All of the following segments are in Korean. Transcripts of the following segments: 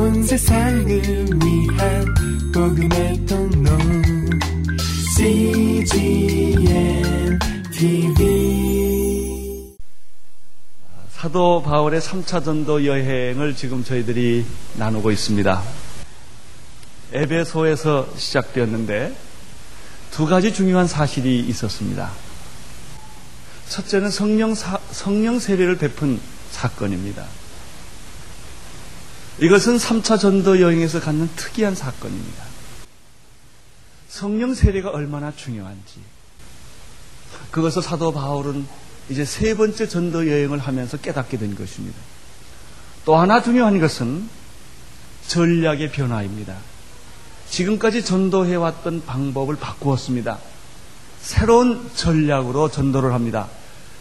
온 세상을 위한 복음의 통로 CGM TV 사도 바울의 3차 전도 여행을 지금 저희들이 나누고 있습니다. 에베소에서 시작되었는데 두 가지 중요한 사실이 있었습니다. 첫째는 성령, 사, 성령 세례를 베푼 사건입니다. 이것은 3차 전도 여행에서 갖는 특이한 사건입니다. 성령 세례가 얼마나 중요한지. 그것을 사도 바울은 이제 세 번째 전도 여행을 하면서 깨닫게 된 것입니다. 또 하나 중요한 것은 전략의 변화입니다. 지금까지 전도해왔던 방법을 바꾸었습니다. 새로운 전략으로 전도를 합니다.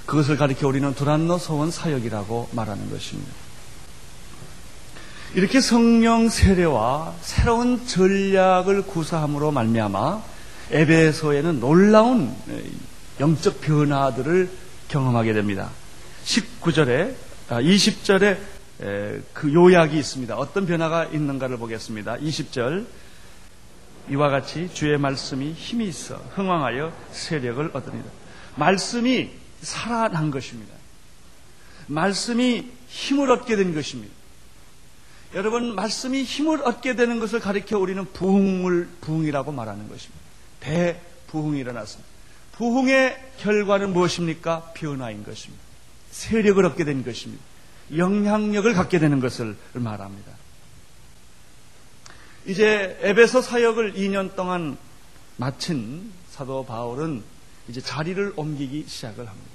그것을 가리켜 우리는 두란노 소원 사역이라고 말하는 것입니다. 이렇게 성령 세례와 새로운 전략을 구사함으로 말미암아 에베소에는 놀라운 영적 변화들을 경험하게 됩니다. 19절에 20절에 아, 그 요약이 있습니다. 어떤 변화가 있는가를 보겠습니다. 20절 이와 같이 주의 말씀이 힘이 있어 흥왕하여 세력을 얻으리라. 말씀이 살아난 것입니다. 말씀이 힘을 얻게 된 것입니다. 여러분, 말씀이 힘을 얻게 되는 것을 가리켜 우리는 부흥을, 부흥이라고 말하는 것입니다. 대부흥이 일어났습니다. 부흥의 결과는 무엇입니까? 변화인 것입니다. 세력을 얻게 된 것입니다. 영향력을 갖게 되는 것을 말합니다. 이제 에베소 사역을 2년 동안 마친 사도 바울은 이제 자리를 옮기기 시작을 합니다.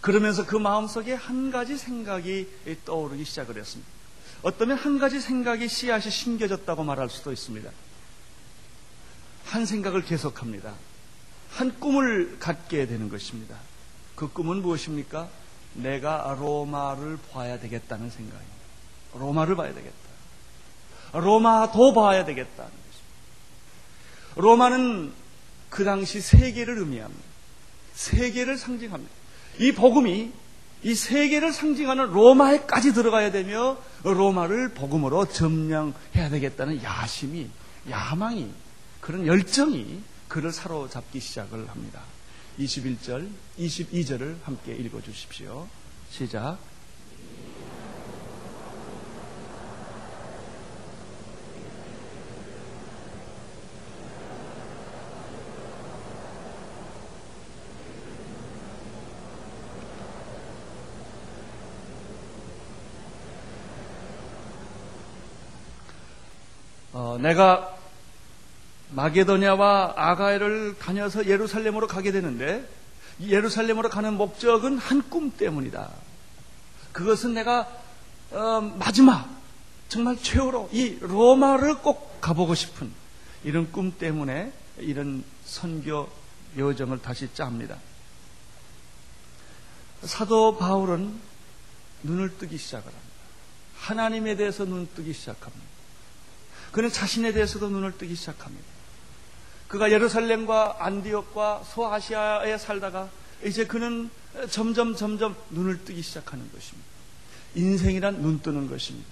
그러면서 그 마음속에 한 가지 생각이 떠오르기 시작을 했습니다. 어쩌면 한 가지 생각이 씨앗이 심겨졌다고 말할 수도 있습니다. 한 생각을 계속합니다. 한 꿈을 갖게 되는 것입니다. 그 꿈은 무엇입니까? 내가 로마를 봐야 되겠다는 생각입니다. 로마를 봐야 되겠다. 로마도 봐야 되겠다는 것입니다. 로마는 그 당시 세계를 의미합니다. 세계를 상징합니다. 이 복음이 이 세계를 상징하는 로마에까지 들어가야 되며 로마를 복음으로 점령해야 되겠다는 야심이 야망이 그런 열정이 그를 사로잡기 시작을 합니다. 21절, 22절을 함께 읽어 주십시오. 시작. 어, 내가 마게도냐와 아가이를 다녀서 예루살렘으로 가게 되는데 예루살렘으로 가는 목적은 한 꿈 때문이다. 그것은 내가 어, 마지막 정말 최후로 이 로마를 꼭 가보고 싶은 이런 꿈 때문에 이런 선교 여정을 다시 짭니다. 사도 바울은 눈을 뜨기 시작을 합니다. 하나님에 대해서 눈 뜨기 시작합니다. 그는 자신에 대해서도 눈을 뜨기 시작합니다. 그가 예루살렘과 안디옥과 소아시아에 살다가 이제 그는 점점 점점 눈을 뜨기 시작하는 것입니다. 인생이란 눈 뜨는 것입니다.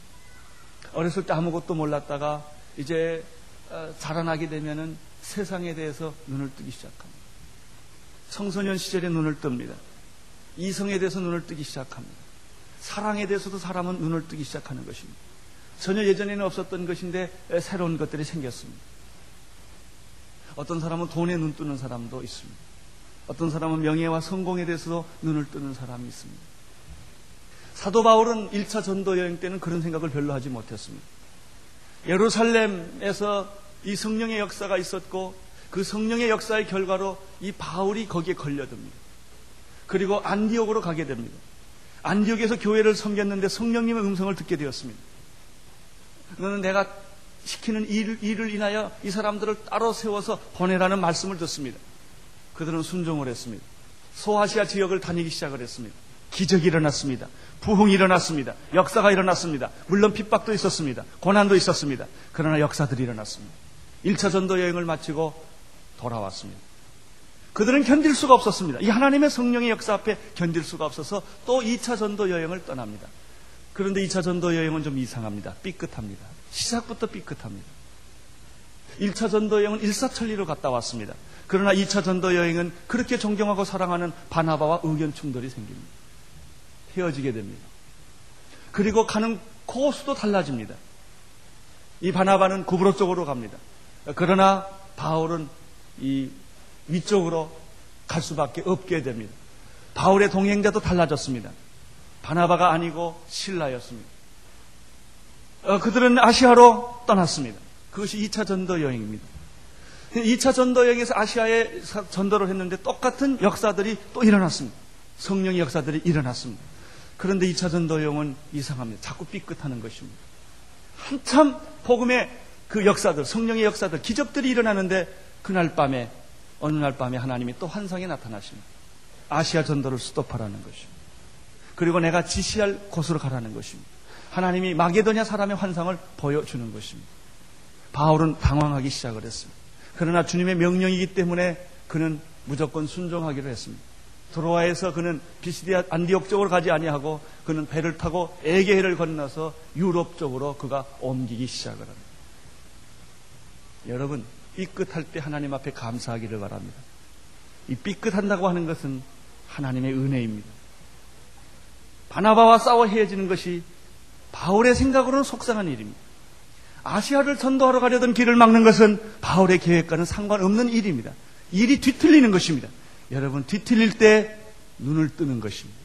어렸을 때 아무것도 몰랐다가 이제 어, 자라나게 되면은 세상에 대해서 눈을 뜨기 시작합니다. 청소년 시절에 눈을 뜹니다. 이성에 대해서 눈을 뜨기 시작합니다. 사랑에 대해서도 사람은 눈을 뜨기 시작하는 것입니다. 전혀 예전에는 없었던 것인데 새로운 것들이 생겼습니다. 어떤 사람은 돈에 눈 뜨는 사람도 있습니다. 어떤 사람은 명예와 성공에 대해서도 눈을 뜨는 사람이 있습니다. 사도 바울은 1차 전도 여행 때는 그런 생각을 별로 하지 못했습니다. 예루살렘에서 이 성령의 역사가 있었고 그 성령의 역사의 결과로 이 바울이 거기에 걸려듭니다. 그리고 안디옥으로 가게 됩니다. 안디옥에서 교회를 섬겼는데 성령님의 음성을 듣게 되었습니다. 너는 내가 시키는 일, 일을 인하여 이 사람들을 따로 세워서 보내라는 말씀을 듣습니다. 그들은 순종을 했습니다. 소아시아 지역을 다니기 시작을 했습니다. 기적이 일어났습니다. 부흥이 일어났습니다. 역사가 일어났습니다. 물론 핍박도 있었습니다. 고난도 있었습니다. 그러나 역사들이 일어났습니다. 1차 전도 여행을 마치고 돌아왔습니다. 그들은 견딜 수가 없었습니다. 이 하나님의 성령의 역사 앞에 견딜 수가 없어서 또 2차 전도 여행을 떠납니다. 그런데 2차 전도 여행은 좀 이상합니다. 삐끗합니다. 시작부터 삐끗합니다. 1차 전도 여행은 일사천리로 갔다 왔습니다. 그러나 2차 전도 여행은 그렇게 존경하고 사랑하는 바나바와 의견 충돌이 생깁니다. 헤어지게 됩니다. 그리고 가는 코스도 달라집니다. 이 바나바는 구브로 쪽으로 갑니다. 그러나 바울은 이 위쪽으로 갈 수밖에 없게 됩니다. 바울의 동행자도 달라졌습니다. 바나바가 아니고 신라였습니다. 어, 그들은 아시아로 떠났습니다. 그것이 2차 전도 여행입니다. 2차 전도 여행에서 아시아에 전도를 했는데 똑같은 역사들이 또 일어났습니다. 성령의 역사들이 일어났습니다. 그런데 2차 전도 여행은 이상합니다. 자꾸 삐끗하는 것입니다. 한참 복음의 그 역사들, 성령의 역사들, 기적들이 일어나는데 그날 밤에 어느 날 밤에 하나님이 또 환상에 나타나십니다. 아시아 전도를 스톱하라는 것입니다. 그리고 내가 지시할 곳으로 가라는 것입니다. 하나님이 마게도냐 사람의 환상을 보여주는 것입니다. 바울은 당황하기 시작을 했습니다. 그러나 주님의 명령이기 때문에 그는 무조건 순종하기로 했습니다. 드로아에서 그는 비시디아 안디옥 쪽으로 가지 아니하고 그는 배를 타고 에게해를 건너서 유럽 쪽으로 그가 옮기기 시작을 합니다. 여러분 삐끗할 때 하나님 앞에 감사하기를 바랍니다. 이 삐끗한다고 하는 것은 하나님의 은혜입니다. 바나바와 싸워 헤어지는 것이 바울의 생각으로는 속상한 일입니다. 아시아를 전도하러 가려던 길을 막는 것은 바울의 계획과는 상관없는 일입니다. 일이 뒤틀리는 것입니다. 여러분, 뒤틀릴 때 눈을 뜨는 것입니다.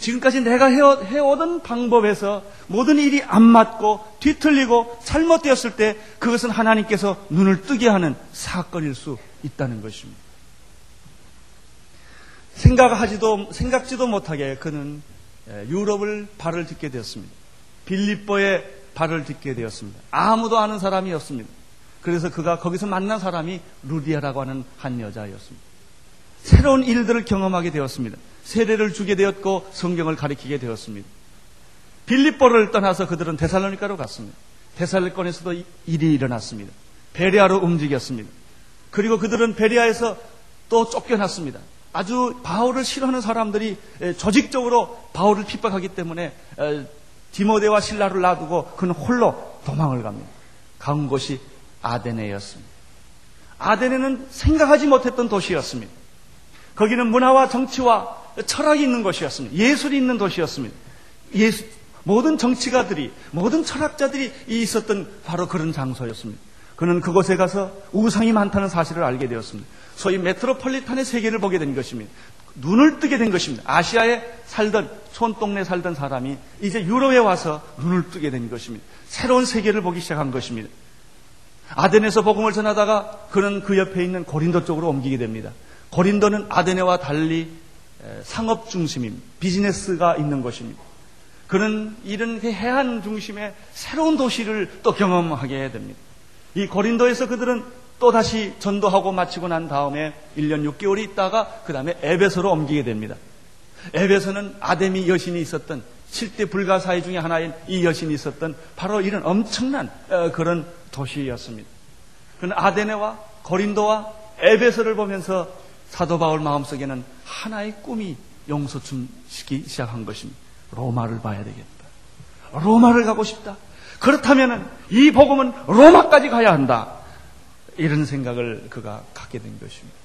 지금까지 내가 해오던 방법에서 모든 일이 안 맞고 뒤틀리고 잘못되었을 때 그것은 하나님께서 눈을 뜨게 하는 사건일 수 있다는 것입니다. 생각하지도, 생각지도 못하게 그는 유럽을 발을 딛게 되었습니다. 빌립보의 발을 딛게 되었습니다. 아무도 아는 사람이었습니다. 그래서 그가 거기서 만난 사람이 루디아라고 하는 한 여자였습니다. 새로운 일들을 경험하게 되었습니다. 세례를 주게 되었고 성경을 가리키게 되었습니다. 빌립보를 떠나서 그들은 데살로니카로 갔습니다. 데살로니카에서도 일이 일어났습니다. 베리아로 움직였습니다. 그리고 그들은 베리아에서 또 쫓겨났습니다. 아주 바울을 싫어하는 사람들이 조직적으로 바울을 핍박하기 때문에 디모데와 신라를 놔두고 그는 홀로 도망을 갑니다. 간 곳이 아데네였습니다. 아데네는 생각하지 못했던 도시였습니다. 거기는 문화와 정치와 철학이 있는 곳이었습니다. 예술이 있는 도시였습니다. 예수, 모든 정치가들이, 모든 철학자들이 있었던 바로 그런 장소였습니다. 그는 그곳에 가서 우상이 많다는 사실을 알게 되었습니다. 소위 메트로폴리탄의 세계를 보게 된 것입니다. 눈을 뜨게 된 것입니다. 아시아에 살던 손동네 살던 사람이 이제 유럽에 와서 눈을 뜨게 된 것입니다. 새로운 세계를 보기 시작한 것입니다. 아덴에서 복음을 전하다가 그는 그 옆에 있는 고린도 쪽으로 옮기게 됩니다. 고린도는 아데네와 달리 상업 중심임, 비즈니스가 있는 것입니다. 그는 이런 해안 중심의 새로운 도시를 또 경험하게 됩니다. 이 고린도에서 그들은 또 다시 전도하고 마치고 난 다음에 1년 6개월이 있다가 그 다음에 에베소로 옮기게 됩니다. 에베소는 아데미 여신이 있었던 7대 불가사의 중에 하나인 이 여신이 있었던 바로 이런 엄청난 어, 그런 도시였습니다. 그는 아데네와 고린도와 에베소를 보면서 사도 바울 마음속에는 하나의 꿈이 용서춤시기 시작한 것입니다. 로마를 봐야 되겠다. 로마를 가고 싶다. 그렇다면 이 복음은 로마까지 가야 한다. 이런 생각을 그가 갖게 된 것입니다.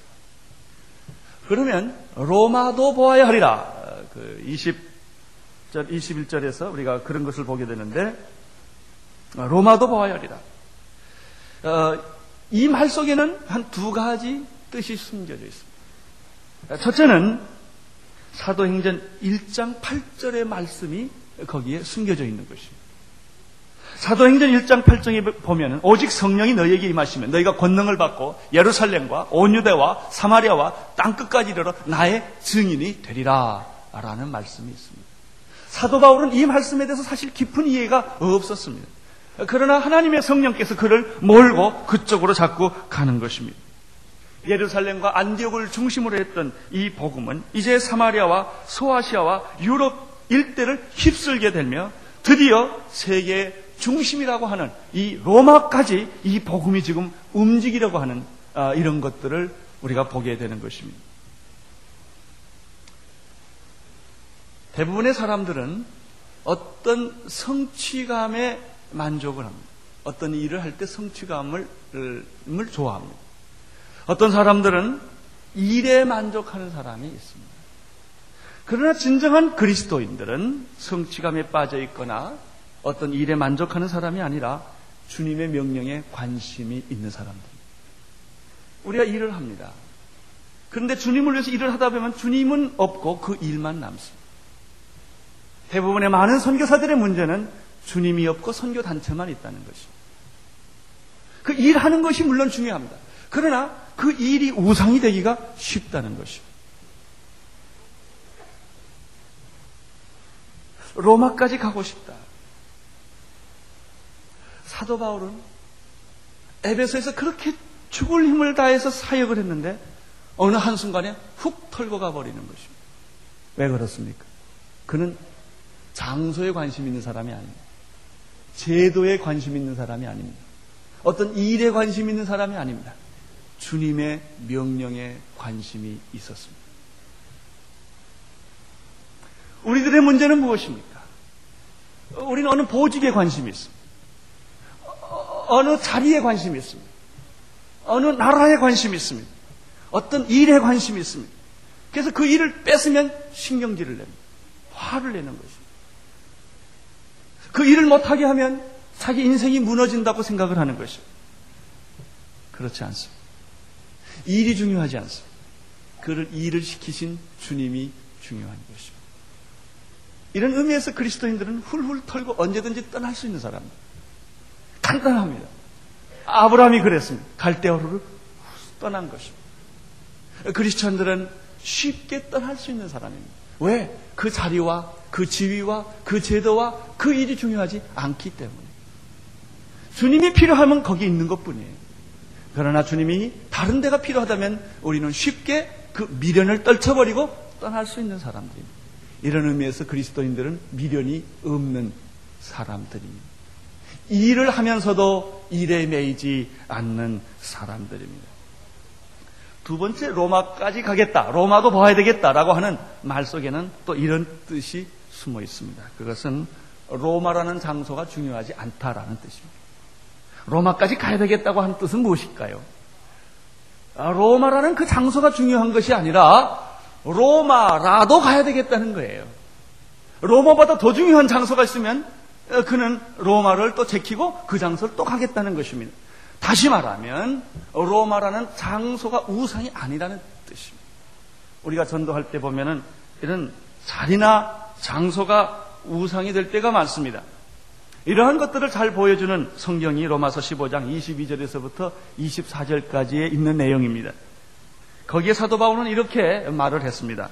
그러면 로마도 보아야 하리라. 그 20절, 21절에서 우리가 그런 것을 보게 되는데 로마도 보아야 하리라. 어, 이말 속에는 한 두 가지 뜻이 숨겨져 있습니다. 첫째는 사도행전 1장 8절의 말씀이 거기에 숨겨져 있는 것입니다. 사도행전 1장 8장에 보면 오직 성령이 너희에게 임하시면 너희가 권능을 받고 예루살렘과 온유대와 사마리아와 땅 끝까지 이르러 나의 증인이 되리라 라는 말씀이 있습니다. 사도 바울은 이 말씀에 대해서 사실 깊은 이해가 없었습니다. 그러나 하나님의 성령께서 그를 몰고 그쪽으로 자꾸 가는 것입니다. 예루살렘과 안디옥을 중심으로 했던 이 복음은 이제 사마리아와 소아시아와 유럽 일대를 휩쓸게 되며 드디어 세계의 중심이라고 하는 이 로마까지 이 복음이 지금 움직이려고 하는 아, 이런 것들을 우리가 보게 되는 것입니다. 대부분의 사람들은 어떤 성취감에 만족을 합니다. 어떤 일을 할 때 성취감을 을 좋아합니다. 어떤 사람들은 일에 만족하는 사람이 있습니다. 그러나 진정한 그리스도인들은 성취감에 빠져 있거나 어떤 일에 만족하는 사람이 아니라 주님의 명령에 관심이 있는 사람들. 우리가 일을 합니다. 그런데 주님을 위해서 일을 하다 보면 주님은 없고 그 일만 남습니다. 대부분의 많은 선교사들의 문제는 주님이 없고 선교 단체만 있다는 것입니다. 그 일하는 것이 물론 중요합니다. 그러나 그 일이 우상이 되기가 쉽다는 것입니다. 로마까지 가고 싶다. 사도 바울은 에베소에서 그렇게 죽을 힘을 다해서 사역을 했는데 어느 한순간에 훅 털고 가버리는 것입니다. 왜 그렇습니까? 그는 장소에 관심 있는 사람이 아닙니다. 제도에 관심 있는 사람이 아닙니다. 어떤 일에 관심 있는 사람이 아닙니다. 주님의 명령에 관심이 있었습니다. 우리들의 문제는 무엇입니까? 우리는 어느 보직에 관심이 있습니다. 어느 자리에 관심이 있습니다. 어느 나라에 관심이 있습니다. 어떤 일에 관심이 있습니다. 그래서 그 일을 뺏으면 신경질을 냅니다. 화를 내는 것입니다. 그 일을 못하게 하면 자기 인생이 무너진다고 생각을 하는 것입니다. 그렇지 않습니다. 일이 중요하지 않습니다. 그를 일을 시키신 주님이 중요한 것입니다. 이런 의미에서 그리스도인들은 훌훌 털고 언제든지 떠날 수 있는 사람입니다. 간단합니다. 아브라함이 그랬습니다. 갈대어루를 떠난 것입니다. 그리스천들은 쉽게 떠날 수 있는 사람입니다. 왜? 그 자리와 그 지위와 그 제도와 그 일이 중요하지 않기 때문에. 주님이 필요하면 거기 있는 것 뿐이에요. 그러나 주님이 다른 데가 필요하다면 우리는 쉽게 그 미련을 떨쳐버리고 떠날 수 있는 사람들입니다. 이런 의미에서 그리스도인들은 미련이 없는 사람들입니다. 일을 하면서도 일에 매이지 않는 사람들입니다. 두 번째 로마까지 가겠다. 로마도 봐야 되겠다라고 하는 말 속에는 또 이런 뜻이 숨어 있습니다. 그것은 로마라는 장소가 중요하지 않다라는 뜻입니다. 로마까지 가야 되겠다고 하는 뜻은 무엇일까요? 아, 로마라는 그 장소가 중요한 것이 아니라 로마라도 가야 되겠다는 거예요. 로마보다 더 중요한 장소가 있으면 어, 그는 로마를 또 제키고 그 장소를 또 가겠다는 것입니다. 다시 말하면 로마라는 장소가 우상이 아니라는 뜻입니다. 우리가 전도할 때 보면은 이런 자리나 장소가 우상이 될 때가 많습니다. 이러한 것들을 잘 보여주는 성경이 로마서 15장 22절에서부터 24절까지에 있는 내용입니다. 거기에 사도 바울은 이렇게 말을 했습니다.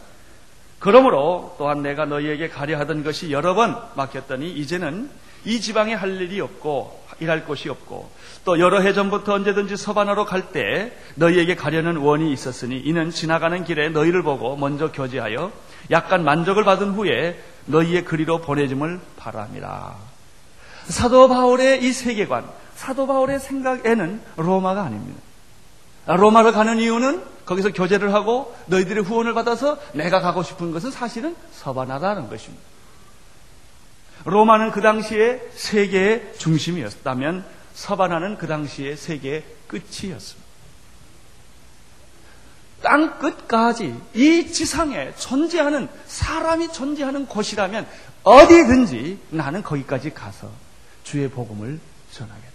그러므로 또한 내가 너희에게 가려 하던 것이 여러 번 막혔더니 이제는 이 지방에 할 일이 없고 일할 곳이 없고 또 여러 해 전부터 언제든지 서반하러 갈 때 너희에게 가려는 원이 있었으니 이는 지나가는 길에 너희를 보고 먼저 교제하여 약간 만족을 받은 후에 너희의 그리로 보내짐을 바랍니다. 사도 바울의 이 세계관, 사도 바울의 생각에는 로마가 아닙니다. 로마를 가는 이유는 거기서 교제를 하고 너희들의 후원을 받아서 내가 가고 싶은 것은 사실은 서바나다는 것입니다. 로마는 그 당시에 세계의 중심이었다면 서바나는 그 당시에 세계의 끝이었습니다. 땅 끝까지 이 지상에 존재하는 사람이 존재하는 곳이라면 어디든지 나는 거기까지 가서 주의 복음을 전하겠다.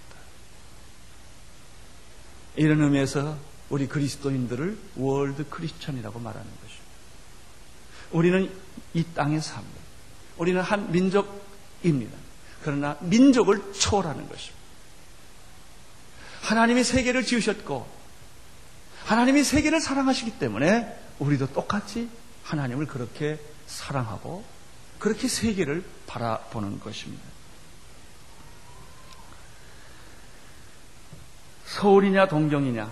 이런 의미에서 우리 그리스도인들을 월드 크리스천이라고 말하는 것입니다. 우리는 이 땅에 삽니다. 우리는 한 민족입니다. 그러나 민족을 초월하는 것입니다. 하나님이 세계를 지으셨고 하나님이 세계를 사랑하시기 때문에 우리도 똑같이 하나님을 그렇게 사랑하고 그렇게 세계를 바라보는 것입니다. 서울이냐 동경이냐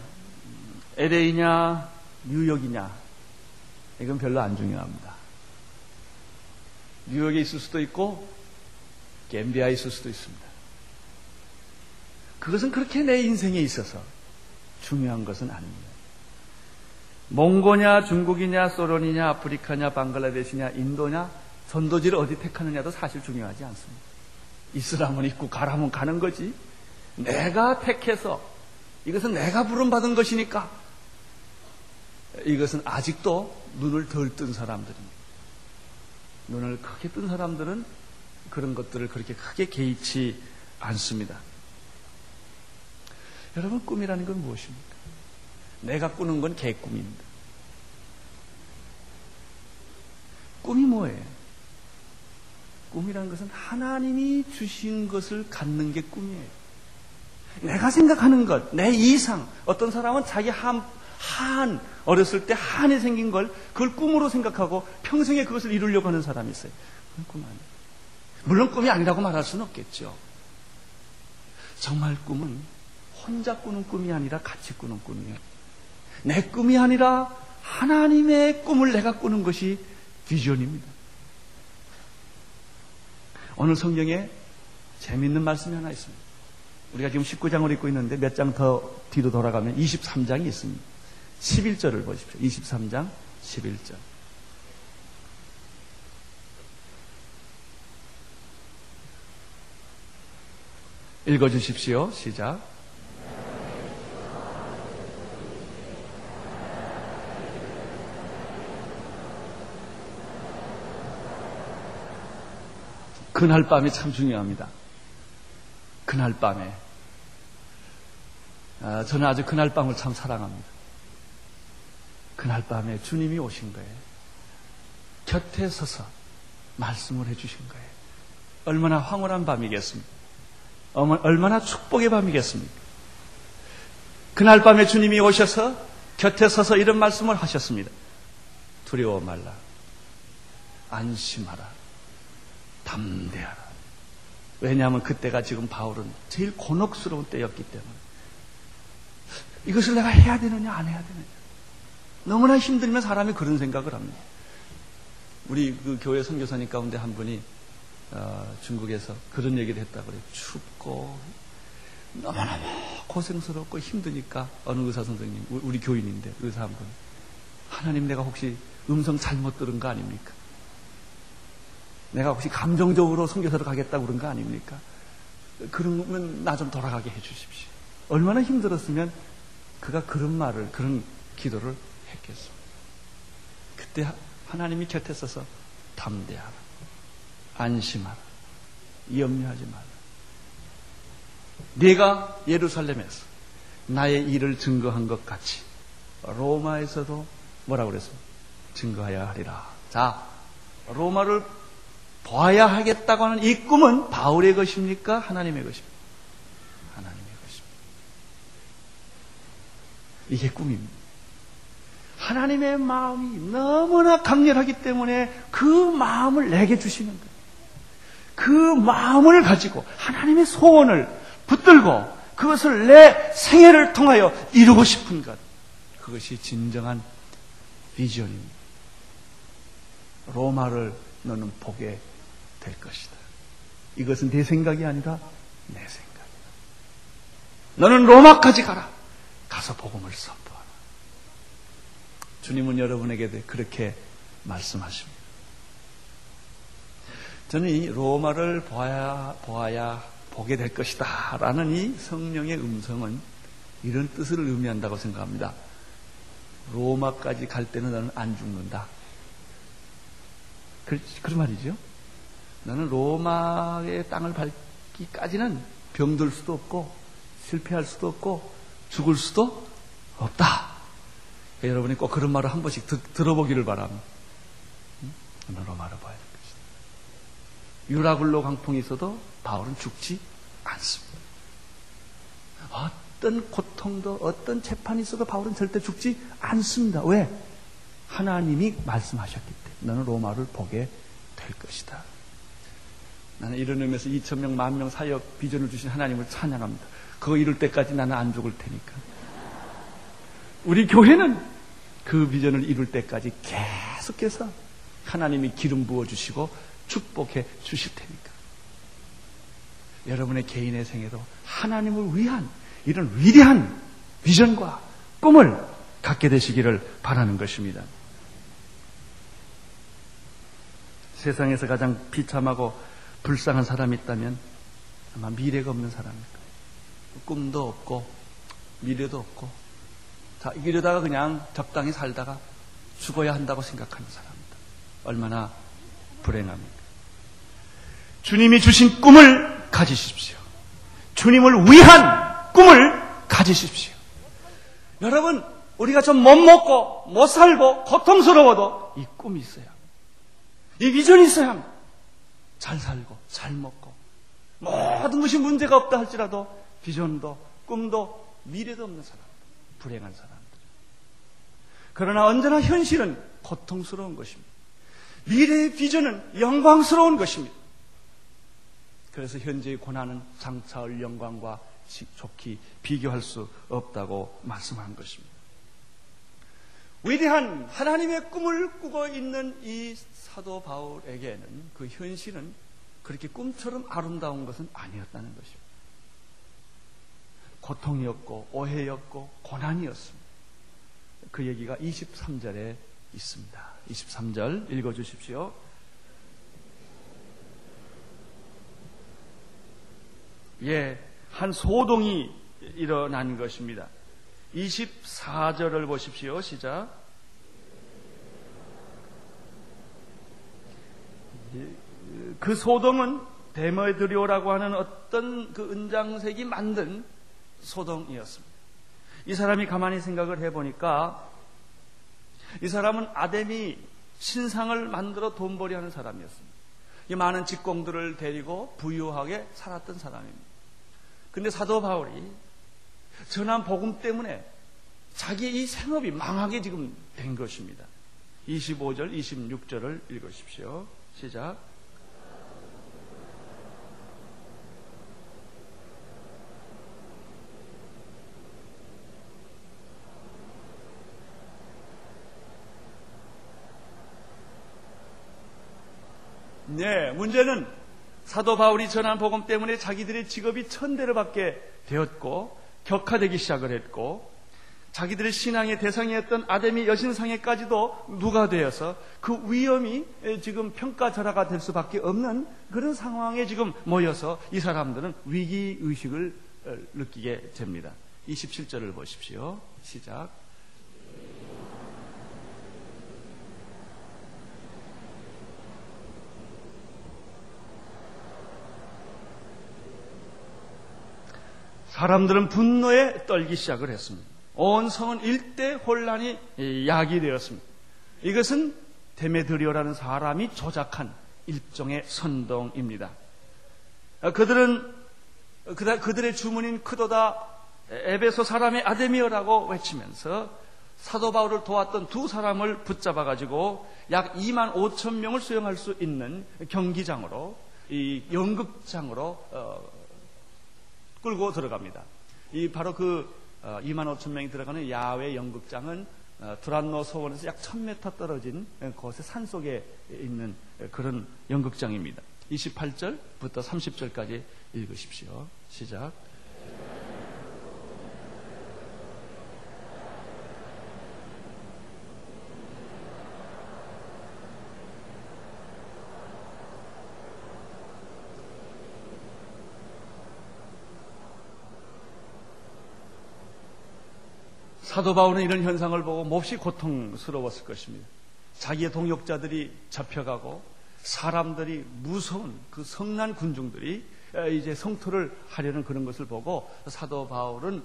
LA냐 뉴욕이냐 이건 별로 안 중요합니다. 뉴욕에 있을 수도 있고 갬비아에 있을 수도 있습니다. 그것은 그렇게 내 인생에 있어서 중요한 것은 아닙니다. 몽고냐 중국이냐 소련이냐 아프리카냐 방글라데시냐 인도냐 전도지를 어디 택하느냐도 사실 중요하지 않습니다. 있으라면 있고 가라면 가는 거지. 내가 택해서 이것은 내가 부름받은 것이니까 이것은 아직도 눈을 덜 뜬 사람들입니다. 눈을 크게 뜬 사람들은 그런 것들을 그렇게 크게 개의치 않습니다. 여러분, 꿈이라는 건 무엇입니까? 내가 꾸는 건 개꿈입니다. 꿈이 뭐예요? 꿈이라는 것은 하나님이 주신 것을 갖는 게 꿈이에요. 내가 생각하는 것, 내 이상. 어떤 사람은 자기 한, 한, 어렸을 때 한이 생긴 걸 그걸 꿈으로 생각하고 평생에 그것을 이루려고 하는 사람이 있어요. 그건 꿈 아니에요. 물론 꿈이 아니라고 말할 수는 없겠죠. 정말 꿈은 혼자 꾸는 꿈이 아니라 같이 꾸는 꿈이에요. 내 꿈이 아니라 하나님의 꿈을 내가 꾸는 것이 비전입니다. 오늘 성경에 재밌는 말씀이 하나 있습니다. 우리가 지금 19장을 읽고 있는데 몇 장 더 뒤로 돌아가면 23장이 있습니다. 11절을 보십시오. 23장 11절. 읽어 주십시오. 시작. 그날 밤이 참 중요합니다. 그날 밤에. 아, 저는 아주 그날 밤을 참 사랑합니다. 그날 밤에 주님이 오신 거예요. 곁에 서서 말씀을 해주신 거예요. 얼마나 황홀한 밤이겠습니까? 얼마나 축복의 밤이겠습니까? 그날 밤에 주님이 오셔서 곁에 서서 이런 말씀을 하셨습니다. 두려워 말라. 안심하라. 담대하라. 왜냐하면 그때가 지금 바울은 제일 곤혹스러운 때였기 때문에 이것을 내가 해야 되느냐 안 해야 되느냐 너무나 힘들면 사람이 그런 생각을 합니다. 우리 그 교회 선교사님 가운데 한 분이 어, 중국에서 그런 얘기를 했다고 그래요. 춥고 너무너무 고생스럽고 힘드니까 어느 의사 선생님 우리 교인인데 의사 한 분 하나님 내가 혹시 음성 잘못 들은 거 아닙니까? 내가 혹시 감정적으로 선교사로 가겠다고 그런 거 아닙니까? 그러면 나 좀 돌아가게 해 주십시오. 얼마나 힘들었으면 그가 그런 말을, 그런 기도를 했겠습니까? 그때 하나님이 곁에 서서 담대하라. 안심하라. 염려하지 말라. 네가 예루살렘에서 나의 일을 증거한 것 같이 로마에서도 뭐라고 그랬어? 증거하여야 하리라. 자, 로마를 봐야 하겠다고 하는 이 꿈은 바울의 것입니까? 하나님의 것입니까? 하나님의 것입니다. 이게 꿈입니다. 하나님의 마음이 너무나 강렬하기 때문에 그 마음을 내게 주시는 거예요. 그 마음을 가지고 하나님의 소원을 붙들고 그것을 내 생애를 통하여 이루고 싶은 것. 그것이 진정한 비전입니다. 로마를 너는 보게 될 것이다. 이것은 내 생각이 아니라 내 생각이다. 너는 로마까지 가라. 가서 복음을 선포하라. 주님은 여러분에게 그렇게 말씀하십니다. 저는 이 로마를 보아야, 보아야 보게 될 것이다. 라는 이 성령의 음성은 이런 뜻을 의미한다고 생각합니다. 로마까지 갈 때는 너는 안 죽는다. 그, 그런 말이죠. 너는 로마의 땅을 밟기까지는 병들 수도 없고 실패할 수도 없고 죽을 수도 없다. 그러니까 여러분이 꼭 그런 말을 한 번씩 드, 들어보기를 바랍니다. 너는 로마를 봐야 될 것이다. 유라굴로 강풍이 있어도 바울은 죽지 않습니다. 어떤 고통도 어떤 재판이 있어도 바울은 절대 죽지 않습니다. 왜? 하나님이 말씀하셨기 때문에 너는 로마를 보게 될 것이다. 나는 이런 의미에서 2천명, 만명 사역 비전을 주신 하나님을 찬양합니다. 그거 이룰 때까지 나는 안 죽을 테니까. 우리 교회는 그 비전을 이룰 때까지 계속해서 하나님이 기름 부어 주시고 축복해 주실 테니까. 여러분의 개인의 생애도 하나님을 위한 이런 위대한 비전과 꿈을 갖게 되시기를 바라는 것입니다. 세상에서 가장 비참하고 불쌍한 사람이 있다면 아마 미래가 없는 거예요. 꿈도 없고 미래도 없고 자 이러다가 그냥 적당히 살다가 죽어야 한다고 생각하는 사람입니다. 얼마나 불행합니까? 주님이 주신 꿈을 가지십시오. 주님을 위한 꿈을 가지십시오. 여러분, 우리가 좀 못 먹고, 못 살고, 고통스러워도 이 꿈이 있어야 합니다. 이 비전이 있어야 합니다. 잘 살고, 잘 먹고, 모든 것이 문제가 없다 할지라도 비전도, 꿈도, 미래도 없는 사람, 불행한 사람들. 그러나 언제나 현실은 고통스러운 것입니다. 미래의 비전은 영광스러운 것입니다. 그래서 현재의 고난은 장차의 영광과 좋게 비교할 수 없다고 말씀한 것입니다. 위대한 하나님의 꿈을 꾸고 있는 이 사도 바울에게는 그 현실은 그렇게 꿈처럼 아름다운 것은 아니었다는 것입니다. 고통이었고 오해였고 고난이었습니다. 그 얘기가 23절에 있습니다. 23절 읽어 주십시오. 예, 한 소동이 일어난 것입니다. 24절을 보십시오. 시작. 그 소동은 데모드리오라고 하는 어떤 그 은장색이 만든 소동이었습니다. 이 사람이 가만히 생각을 해보니까 이 사람은 아덴이 신상을 만들어 돈벌이 하는 사람이었습니다. 이 많은 직공들을 데리고 부유하게 살았던 사람입니다. 근데 사도 바울이 전한 복음 때문에 자기 이 생업이 망하게 지금 된 것입니다. 25절, 26절을 읽으십시오. 시작. 네, 문제는 사도 바울이 전한 복음 때문에 자기들의 직업이 천대를 받게 되었고 격화되기 시작을 했고 자기들의 신앙의 대상이었던 아데미 여신상에까지도 누가 되어서 그 위험이 지금 평가절하가 될 수밖에 없는 그런 상황에 지금 모여서 이 사람들은 위기 의식을 어, 느끼게 됩니다. 27절을 보십시오. 시작. 사람들은 분노에 떨기 시작을 했습니다. 온 성은 일대 혼란이 야기되었습니다. 이것은 데메드리오라는 사람이 조작한 일종의 선동입니다. 그들은 그들의 주문인 크도다 에베소 사람의 아데미어라고 외치면서 사도 바울을 도왔던 두 사람을 붙잡아 가지고 약 2만 5천 명을 수용할 수 있는 경기장으로 이 연극장으로 어, 끌고 들어갑니다. 이 바로 그 2만 어, 5천 명이 들어가는 야외 연극장은 어, 두란노 소원에서 약 1000m 떨어진 곳의 산 속에 있는 그런 연극장입니다. 28절부터 30절까지 읽으십시오. 시작. 사도 바울은 이런 현상을 보고 몹시 고통스러웠을 것입니다. 자기의 동역자들이 잡혀가고 사람들이 무서운 그 성난 군중들이 이제 성토를 하려는 그런 것을 보고 사도 바울은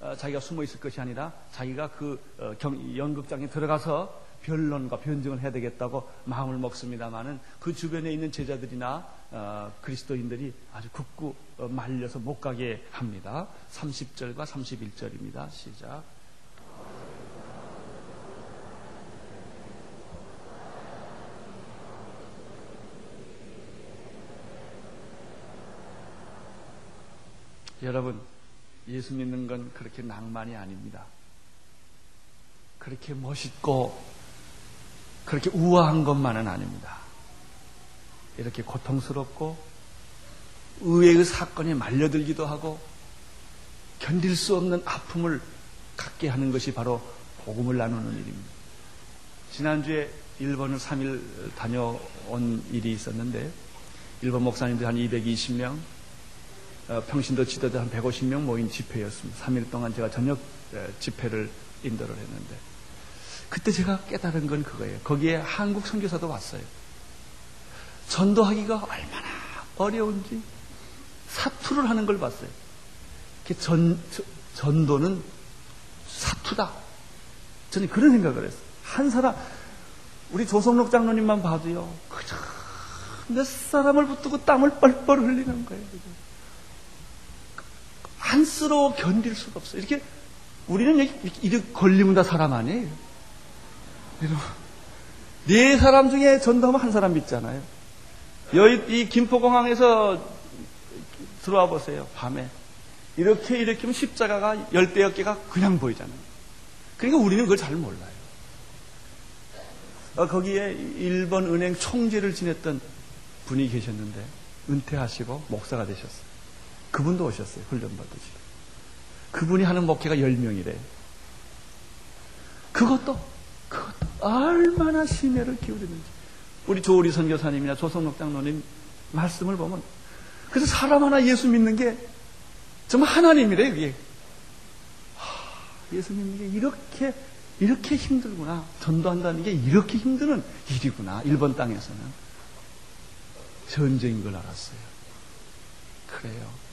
어, 자기가 숨어 있을 것이 아니라 자기가 그 어, 연극장에 들어가서 변론과 변증을 해야 되겠다고 마음을 먹습니다만은 그 주변에 있는 제자들이나 어, 그리스도인들이 아주 굳고 말려서 못 가게 합니다. 30절과 31절입니다. 시작. 여러분, 예수 믿는 건 그렇게 낭만이 아닙니다. 그렇게 멋있고, 그렇게 우아한 것만은 아닙니다. 이렇게 고통스럽고, 의외의 사건에 말려들기도 하고, 견딜 수 없는 아픔을 갖게 하는 것이 바로 복음을 나누는 일입니다. 지난주에 일본을 3일 다녀온 일이 있었는데 일본 목사님들 한 220명, 어, 평신도 지도자 한 150명 모인 집회였습니다. 3일 동안 제가 저녁 집회를 인도를 했는데 그때 제가 깨달은 건 그거예요. 거기에 한국 선교사도 왔어요. 전도하기가 얼마나 어려운지 사투를 하는 걸 봤어요. 전, 전도는 사투다. 저는 그런 생각을 했어요. 한 사람, 우리 조성록 장로님만 봐도요, 그저 몇 사람을 붙들고 땀을 뻘뻘 흘리는 거예요. 안쓰러워 견딜 수가 없어요. 이렇게, 우리는 이렇게, 이렇게 걸리면 다 사람 아니에요. 네 사람 중에 전도하면 한 사람 믿잖아요. 여기, 이 김포공항에서 들어와 보세요. 밤에. 이렇게 이렇게 하면 십자가가 열대여 개가 그냥 보이잖아요. 그러니까 우리는 그걸 잘 몰라요. 어, 거기에 일본 은행 총재를 지냈던 분이 계셨는데 은퇴하시고 목사가 되셨어요. 그분도 오셨어요. 훈련 받으시고. 그분이 하는 목회가 10명이래. 그것도, 그것도 얼마나 심혈을 기울이는지. 우리 조우리 선교사님이나 조성록 장로님 말씀을 보면 그래서 사람 하나 예수 믿는 게 정말 하나님이래, 그게. 예수 믿는 게 이렇게, 이렇게 힘들구나. 전도한다는 게 이렇게 힘드는 일이구나. 일본 땅에서는. 전쟁인 걸 알았어요. 그래요.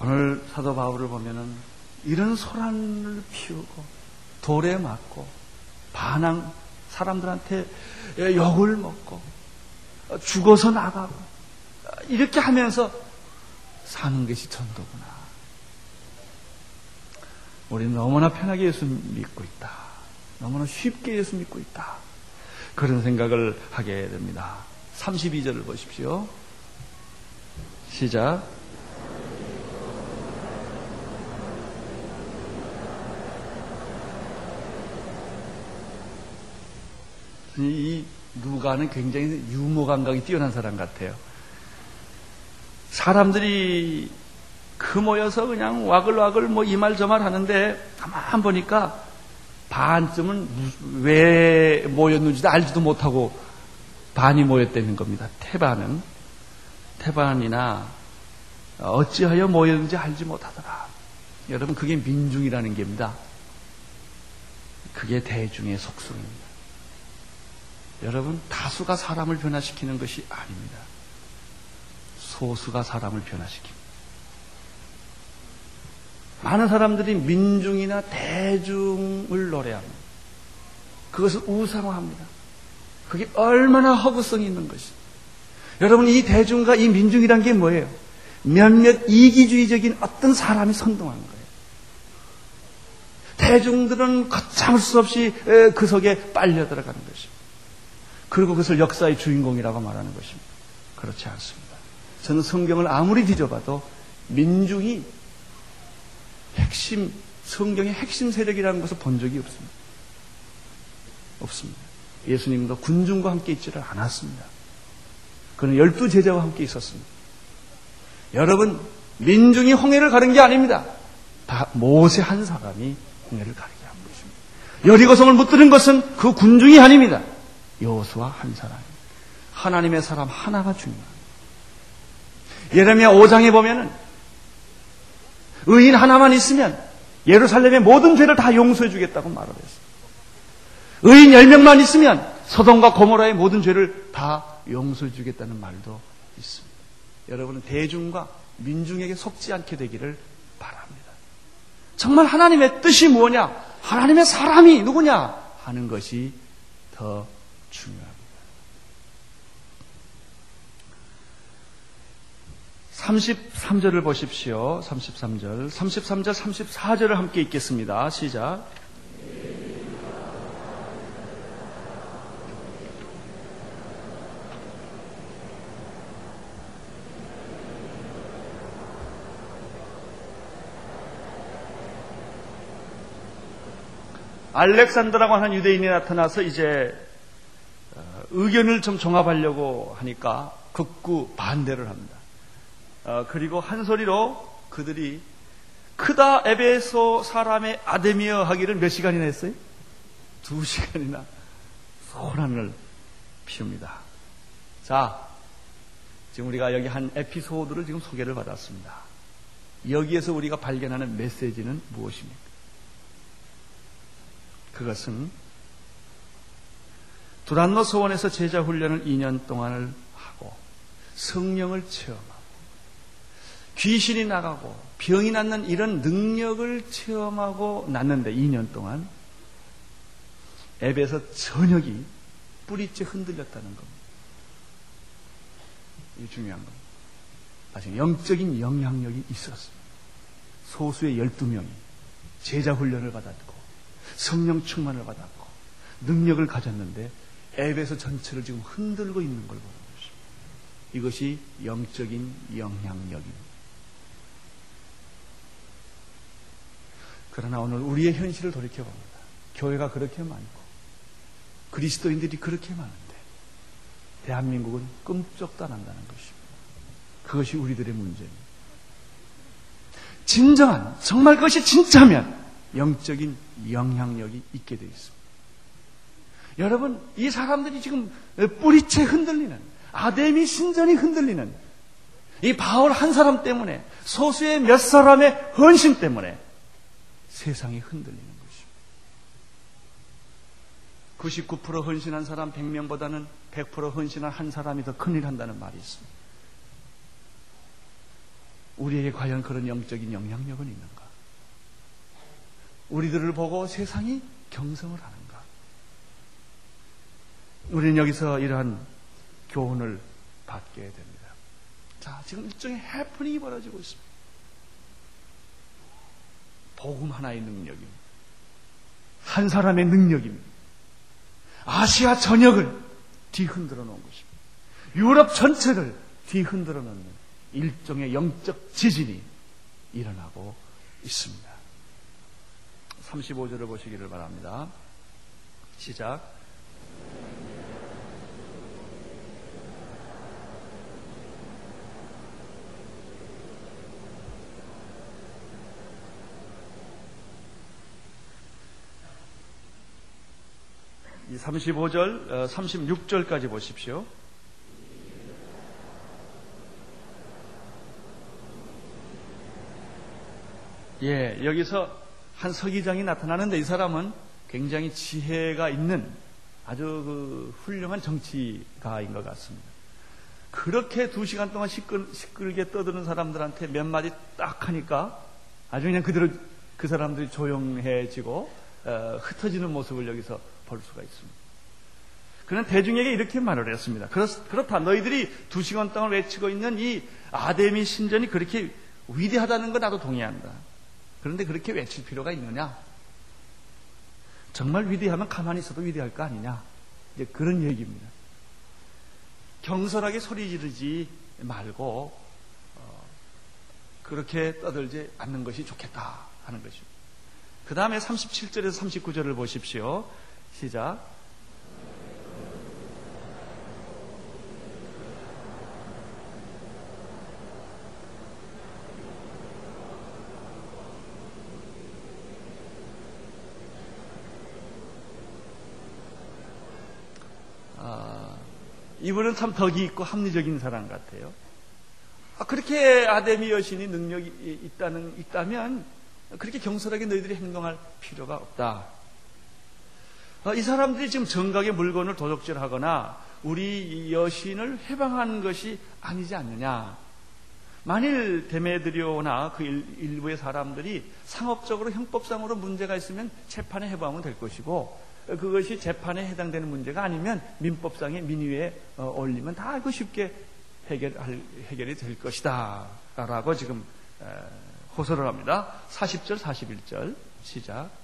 오늘 사도 바울을 보면은 이런 소란을 피우고 돌에 맞고 반항 사람들한테 욕을 먹고 죽어서 나가고 이렇게 하면서 사는 것이 전도구나. 우리는 너무나 편하게 예수 믿고 있다. 너무나 쉽게 예수 믿고 있다. 그런 생각을 하게 됩니다. 32절을 보십시오. 시작. 이 누가는 굉장히 유머 감각이 뛰어난 사람 같아요. 사람들이 그 모여서 그냥 와글와글 뭐 이 말 저 말 하는데 가만 보니까 반쯤은 왜 모였는지도 알지도 못하고 반이 모였다는 겁니다. 태반은 태반이나 어찌하여 모였는지 알지 못하더라. 여러분 그게 민중이라는 겁니다. 그게 대중의 속성입니다. 여러분 다수가 사람을 변화시키는 것이 아닙니다. 소수가 사람을 변화시킵니다. 많은 사람들이 민중이나 대중을 노래합니다. 그것을 우상화합니다. 그게 얼마나 허구성이 있는 것이. 여러분 이 대중과 이 민중이란 게 뭐예요? 몇몇 이기주의적인 어떤 사람이 선동한 거예요. 대중들은 걷잡을 수 없이 그 속에 빨려 들어가는 것입니다. 그리고 그것을 역사의 주인공이라고 말하는 것입니다. 그렇지 않습니다. 저는 성경을 아무리 뒤져봐도 민중이 핵심, 성경의 핵심 세력이라는 것을 본 적이 없습니다. 없습니다. 예수님도 군중과 함께 있지를 않았습니다. 그는 열두 제자와 함께 있었습니다. 여러분, 민중이 홍해를 가른 게 아닙니다. 다 모세 한 사람이 홍해를 가르게 한 것입니다. 여리고성을 못 들은 것은 그 군중이 아닙니다. 여호수아 한 사람. 하나님의 사람 하나가 중요합니다. 예레미야 5장에 보면은 의인 하나만 있으면 예루살렘의 모든 죄를 다 용서해 주겠다고 말을 했어요. 의인 10명만 있으면 서동과 고모라의 모든 죄를 다 용서해 주겠다는 말도 있습니다. 여러분은 대중과 민중에게 속지 않게 되기를 바랍니다. 정말 하나님의 뜻이 뭐냐? 하나님의 사람이 누구냐? 하는 것이 더 중요합니다. 33절을 보십시오. 33절. 33절, 34절을 함께 읽겠습니다. 시작. 알렉산더라고 하는 유대인이 나타나서 이제 어, 의견을 좀 종합하려고 하니까 극구 반대를 합니다. 어, 그리고 한 소리로 그들이 크다 에베소 사람의 아데미어 하기를 몇 시간이나 했어요? 두 시간이나 소란을 피웁니다. 자, 지금 우리가 여기 한 에피소드를 지금 소개를 받았습니다. 여기에서 우리가 발견하는 메시지는 무엇입니까? 그것은 두란노 소원에서 제자 훈련을 2년 동안을 하고 성령을 체험하고 귀신이 나가고 병이 낫는 이런 능력을 체험하고 났는데 2년 동안 앱에서 저녁이 뿌리째 흔들렸다는 겁니다. 이게 중요한 겁니다. 아직 영적인 영향력이 있었습니다. 소수의 12명이 제자 훈련을 받았고 성령 충만을 받았고 능력을 가졌는데 앱에서 전체를 지금 흔들고 있는 걸 보는 것입니다. 이것이 영적인 영향력입니다. 그러나 오늘 우리의 현실을 돌이켜봅니다. 교회가 그렇게 많고 그리스도인들이 그렇게 많은데 대한민국은 끔찍도 안 한다는 것입니다. 그것이 우리들의 문제입니다. 진정한 정말 그것이 진짜면 영적인 영향력이 있게 되어 있습니다. 여러분 이 사람들이 지금 뿌리채 흔들리는 아데미 신전이 흔들리는 이 바울 한 사람 때문에 소수의 몇 사람의 헌신 때문에 세상이 흔들리는 것입니다. 99% 헌신한 사람 100명보다는 100% 헌신한 한 사람이 더 큰일 한다는 말이 있습니다. 우리에게 과연 그런 영적인 영향력은 있는가? 우리들을 보고 세상이 경성을 하는가? 우리는 여기서 이러한 교훈을 받게 됩니다. 자, 지금 일종의 해프닝이 벌어지고 있습니다. 복음 하나의 능력입니다. 한 사람의 능력입니다. 아시아 전역을 뒤흔들어 놓은 것입니다. 유럽 전체를 뒤흔들어 놓는 일종의 영적 지진이 일어나고 있습니다. 35절을 보시기를 바랍니다. 시작. 35절, 36절까지 어, 보십시오. 예, 여기서 한 서기장이 나타나는데 이 사람은 굉장히 지혜가 있는 아주 그 훌륭한 정치가인 것 같습니다. 그렇게 두 시간 동안 시끌, 시끌게 떠드는 사람들한테 몇 마디 딱 하니까 아주 그냥 그대로 그 사람들이 조용해지고 어, 흩어지는 모습을 여기서 볼 수가 있습니다. 그는 대중에게 이렇게 말을 했습니다. 그렇 다. 너희들이 두 시간 동안 외치고 있는 이 아데미 신전이 그렇게 위대하다는 거 나도 동의한다. 그런데 그렇게 외칠 필요가 있느냐? 정말 위대하면 가만히 있어도 위대할 거 아니냐? 이제 그런 얘기입니다. 경솔하게 소리 지르지 말고 어, 그렇게 떠들지 않는 것이 좋겠다 하는 것이죠. 그 다음에 37절에서 39절을 보십시오. 시작. 아, 이분은 참 덕이 있고 합리적인 사람 같아요. 아, 그렇게 아데미 여신이 능력이 있다는, 있다면 그렇게 경솔하게 너희들이 행동할 필요가 없다. 아, 이 사람들이 지금 정각의 물건을 도적질하거나 우리 여신을 해방하는 것이 아니지 않느냐. 만일 데메드리오나 그 일 부의 사람들이 상업적으로 형법상으로 문제가 있으면 재판에 해방하면 될 것이고 그것이 재판에 해당되는 문제가 아니면 민법상의 민의에 어, 올리면 다 이거 쉽게 해결할, 해결이 될 것이다. 라고 지금 호소를 합니다. 40절, 41절 시작.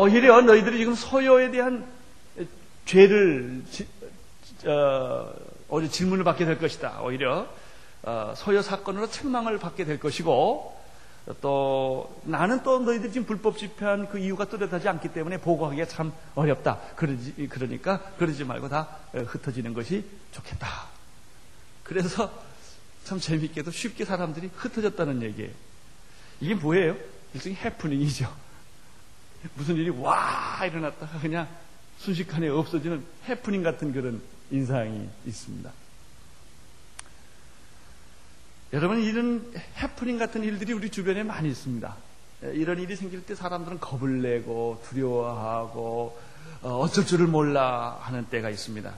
오히려 너희들이 지금 소요에 대한 죄를 어, 오히려 질문을 받게 될 것이다. 오히려 어, 소요 사건으로 책망을 받게 될 것이고 또 나는 또 너희들이 지금 불법 집회한 그 이유가 뚜렷하지 않기 때문에 보고하기가 참 어렵다. 그러지, 그러니까 그러지 말고 다 어, 흩어지는 것이 좋겠다. 그래서 참 재밌게도 쉽게 사람들이 흩어졌다는 얘기예요. 이게 뭐예요? 일종의 해프닝이죠. 무슨 일이 와 일어났다가 그냥 순식간에 없어지는 해프닝 같은 그런 인상이 있습니다. 여러분 이런 해프닝 같은 일들이 우리 주변에 많이 있습니다. 이런 일이 생길 때 사람들은 겁을 내고 두려워하고 어, 어쩔 줄을 몰라 하는 때가 있습니다.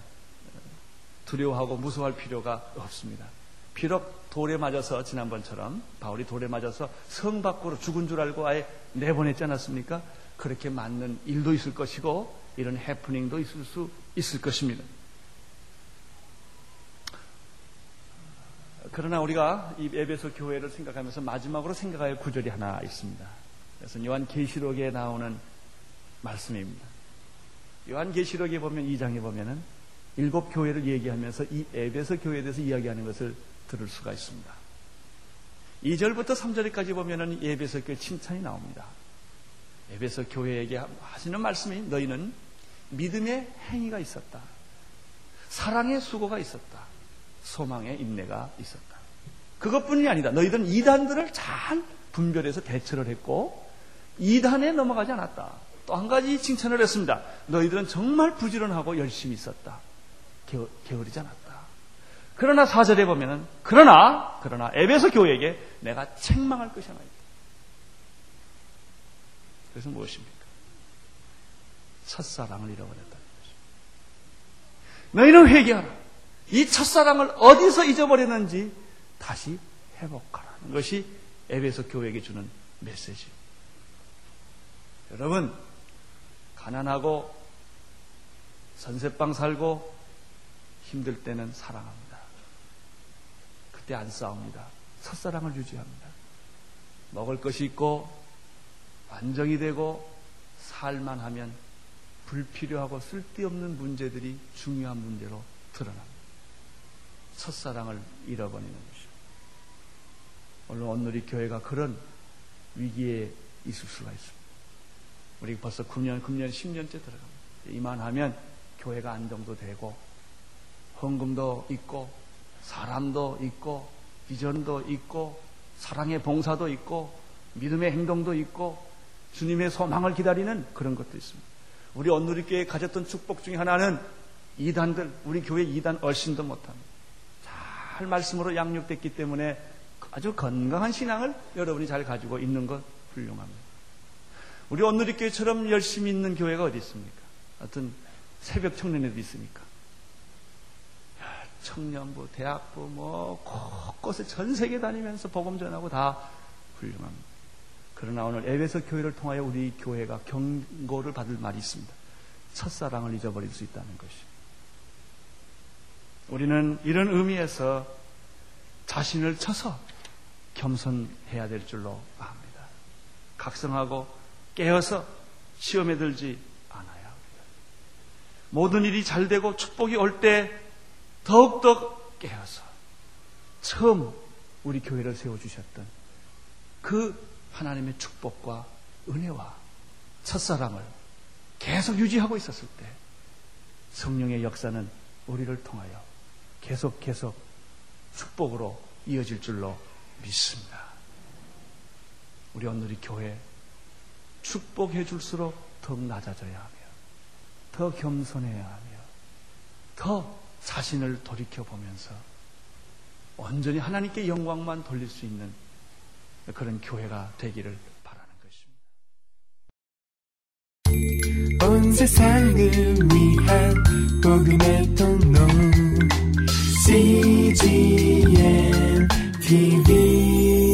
두려워하고 무서워할 필요가 없습니다. 비록 돌에 맞아서 지난번처럼 바울이 돌에 맞아서 성 밖으로 죽은 줄 알고 아예 내보냈지 않았습니까? 그렇게 맞는 일도 있을 것이고 이런 해프닝도 있을 수 있을 것입니다. 그러나 우리가 이 에베소 교회를 생각하면서 마지막으로 생각할 구절이 하나 있습니다. 그래서 요한 계시록에 나오는 말씀입니다. 요한 계시록에 보면 2장에 보면은 일곱 교회를 얘기하면서 이 에베소 교회에 대해서 이야기하는 것을 들을 수가 있습니다. 2절부터 3절까지 보면은 에베소 교회 칭찬이 나옵니다. 에베소 교회에게 하시는 말씀이 너희는 믿음의 행위가 있었다. 사랑의 수고가 있었다. 소망의 인내가 있었다. 그것뿐이 아니다. 너희들은 이단들을 잘 분별해서 대처를 했고 이단에 넘어가지 않았다. 또 한 가지 칭찬을 했습니다. 너희들은 정말 부지런하고 열심히 있었다. 게으, 게으르지 않았다. 그러나 사절에 보면은 그러나 그러나 에베소 교회에게 내가 책망할 것이 하나 있다. 그래서 무엇입니까? 첫사랑을 잃어버렸다는 것입니다. 너희는 회개하라. 이 첫사랑을 어디서 잊어버렸는지 다시 회복하라는 것이 에베소 교회에게 주는 메시지. 여러분, 가난하고 선셋방 살고 힘들 때는 사랑합니다. 그때 안 싸웁니다. 첫사랑을 유지합니다. 먹을 것이 있고 안정이 되고 살만 하면 불필요하고 쓸데없는 문제들이 중요한 문제로 드러납니다. 첫사랑을 잃어버리는 것이죠. 오늘 온누리 교회가 그런 위기에 있을 수가 있습니다. 우리 벌써 9년, 9년, 10년째 들어갑니다. 이만하면 교회가 안정도 되고 헌금도 있고 사람도 있고 비전도 있고 사랑의 봉사도 있고 믿음의 행동도 있고 주님의 소망을 기다리는 그런 것도 있습니다. 우리 온누리교회 가졌던 축복 중에 하나는 이단들, 우리 교회 이단 얼씬도 못합니다. 잘 말씀으로 양육됐기 때문에 아주 건강한 신앙을 여러분이 잘 가지고 있는 것 훌륭합니다. 우리 온누리교회처럼 열심히 있는 교회가 어디 있습니까? 어떤 새벽 청년회도 있습니까? 청년부, 대학부, 뭐, 곳곳에 전 세계 다니면서 복음 전하고 다 훌륭합니다. 그러나 오늘 에베소 교회를 통하여 우리 교회가 경고를 받을 말이 있습니다. 첫사랑을 잊어버릴 수 있다는 것이. 우리는 이런 의미에서 자신을 쳐서 겸손해야 될 줄로 압니다. 각성하고 깨어서 시험에 들지 않아야 합니다. 모든 일이 잘 되고 축복이 올 때 더욱더 깨어서 처음 우리 교회를 세워주셨던 그 하나님의 축복과 은혜와 첫사랑을 계속 유지하고 있었을 때 성령의 역사는 우리를 통하여 계속 계속 축복으로 이어질 줄로 믿습니다. 우리 오늘이 교회 축복해 줄수록 더 낮아져야 하며 더 겸손해야 하며 더 자신을 돌이켜 보면서 온전히 하나님께 영광만 돌릴 수 있는 그런 교회가 되기를 바라는 것입니다. 온 세상을 위한 복음의 통로 CGM TV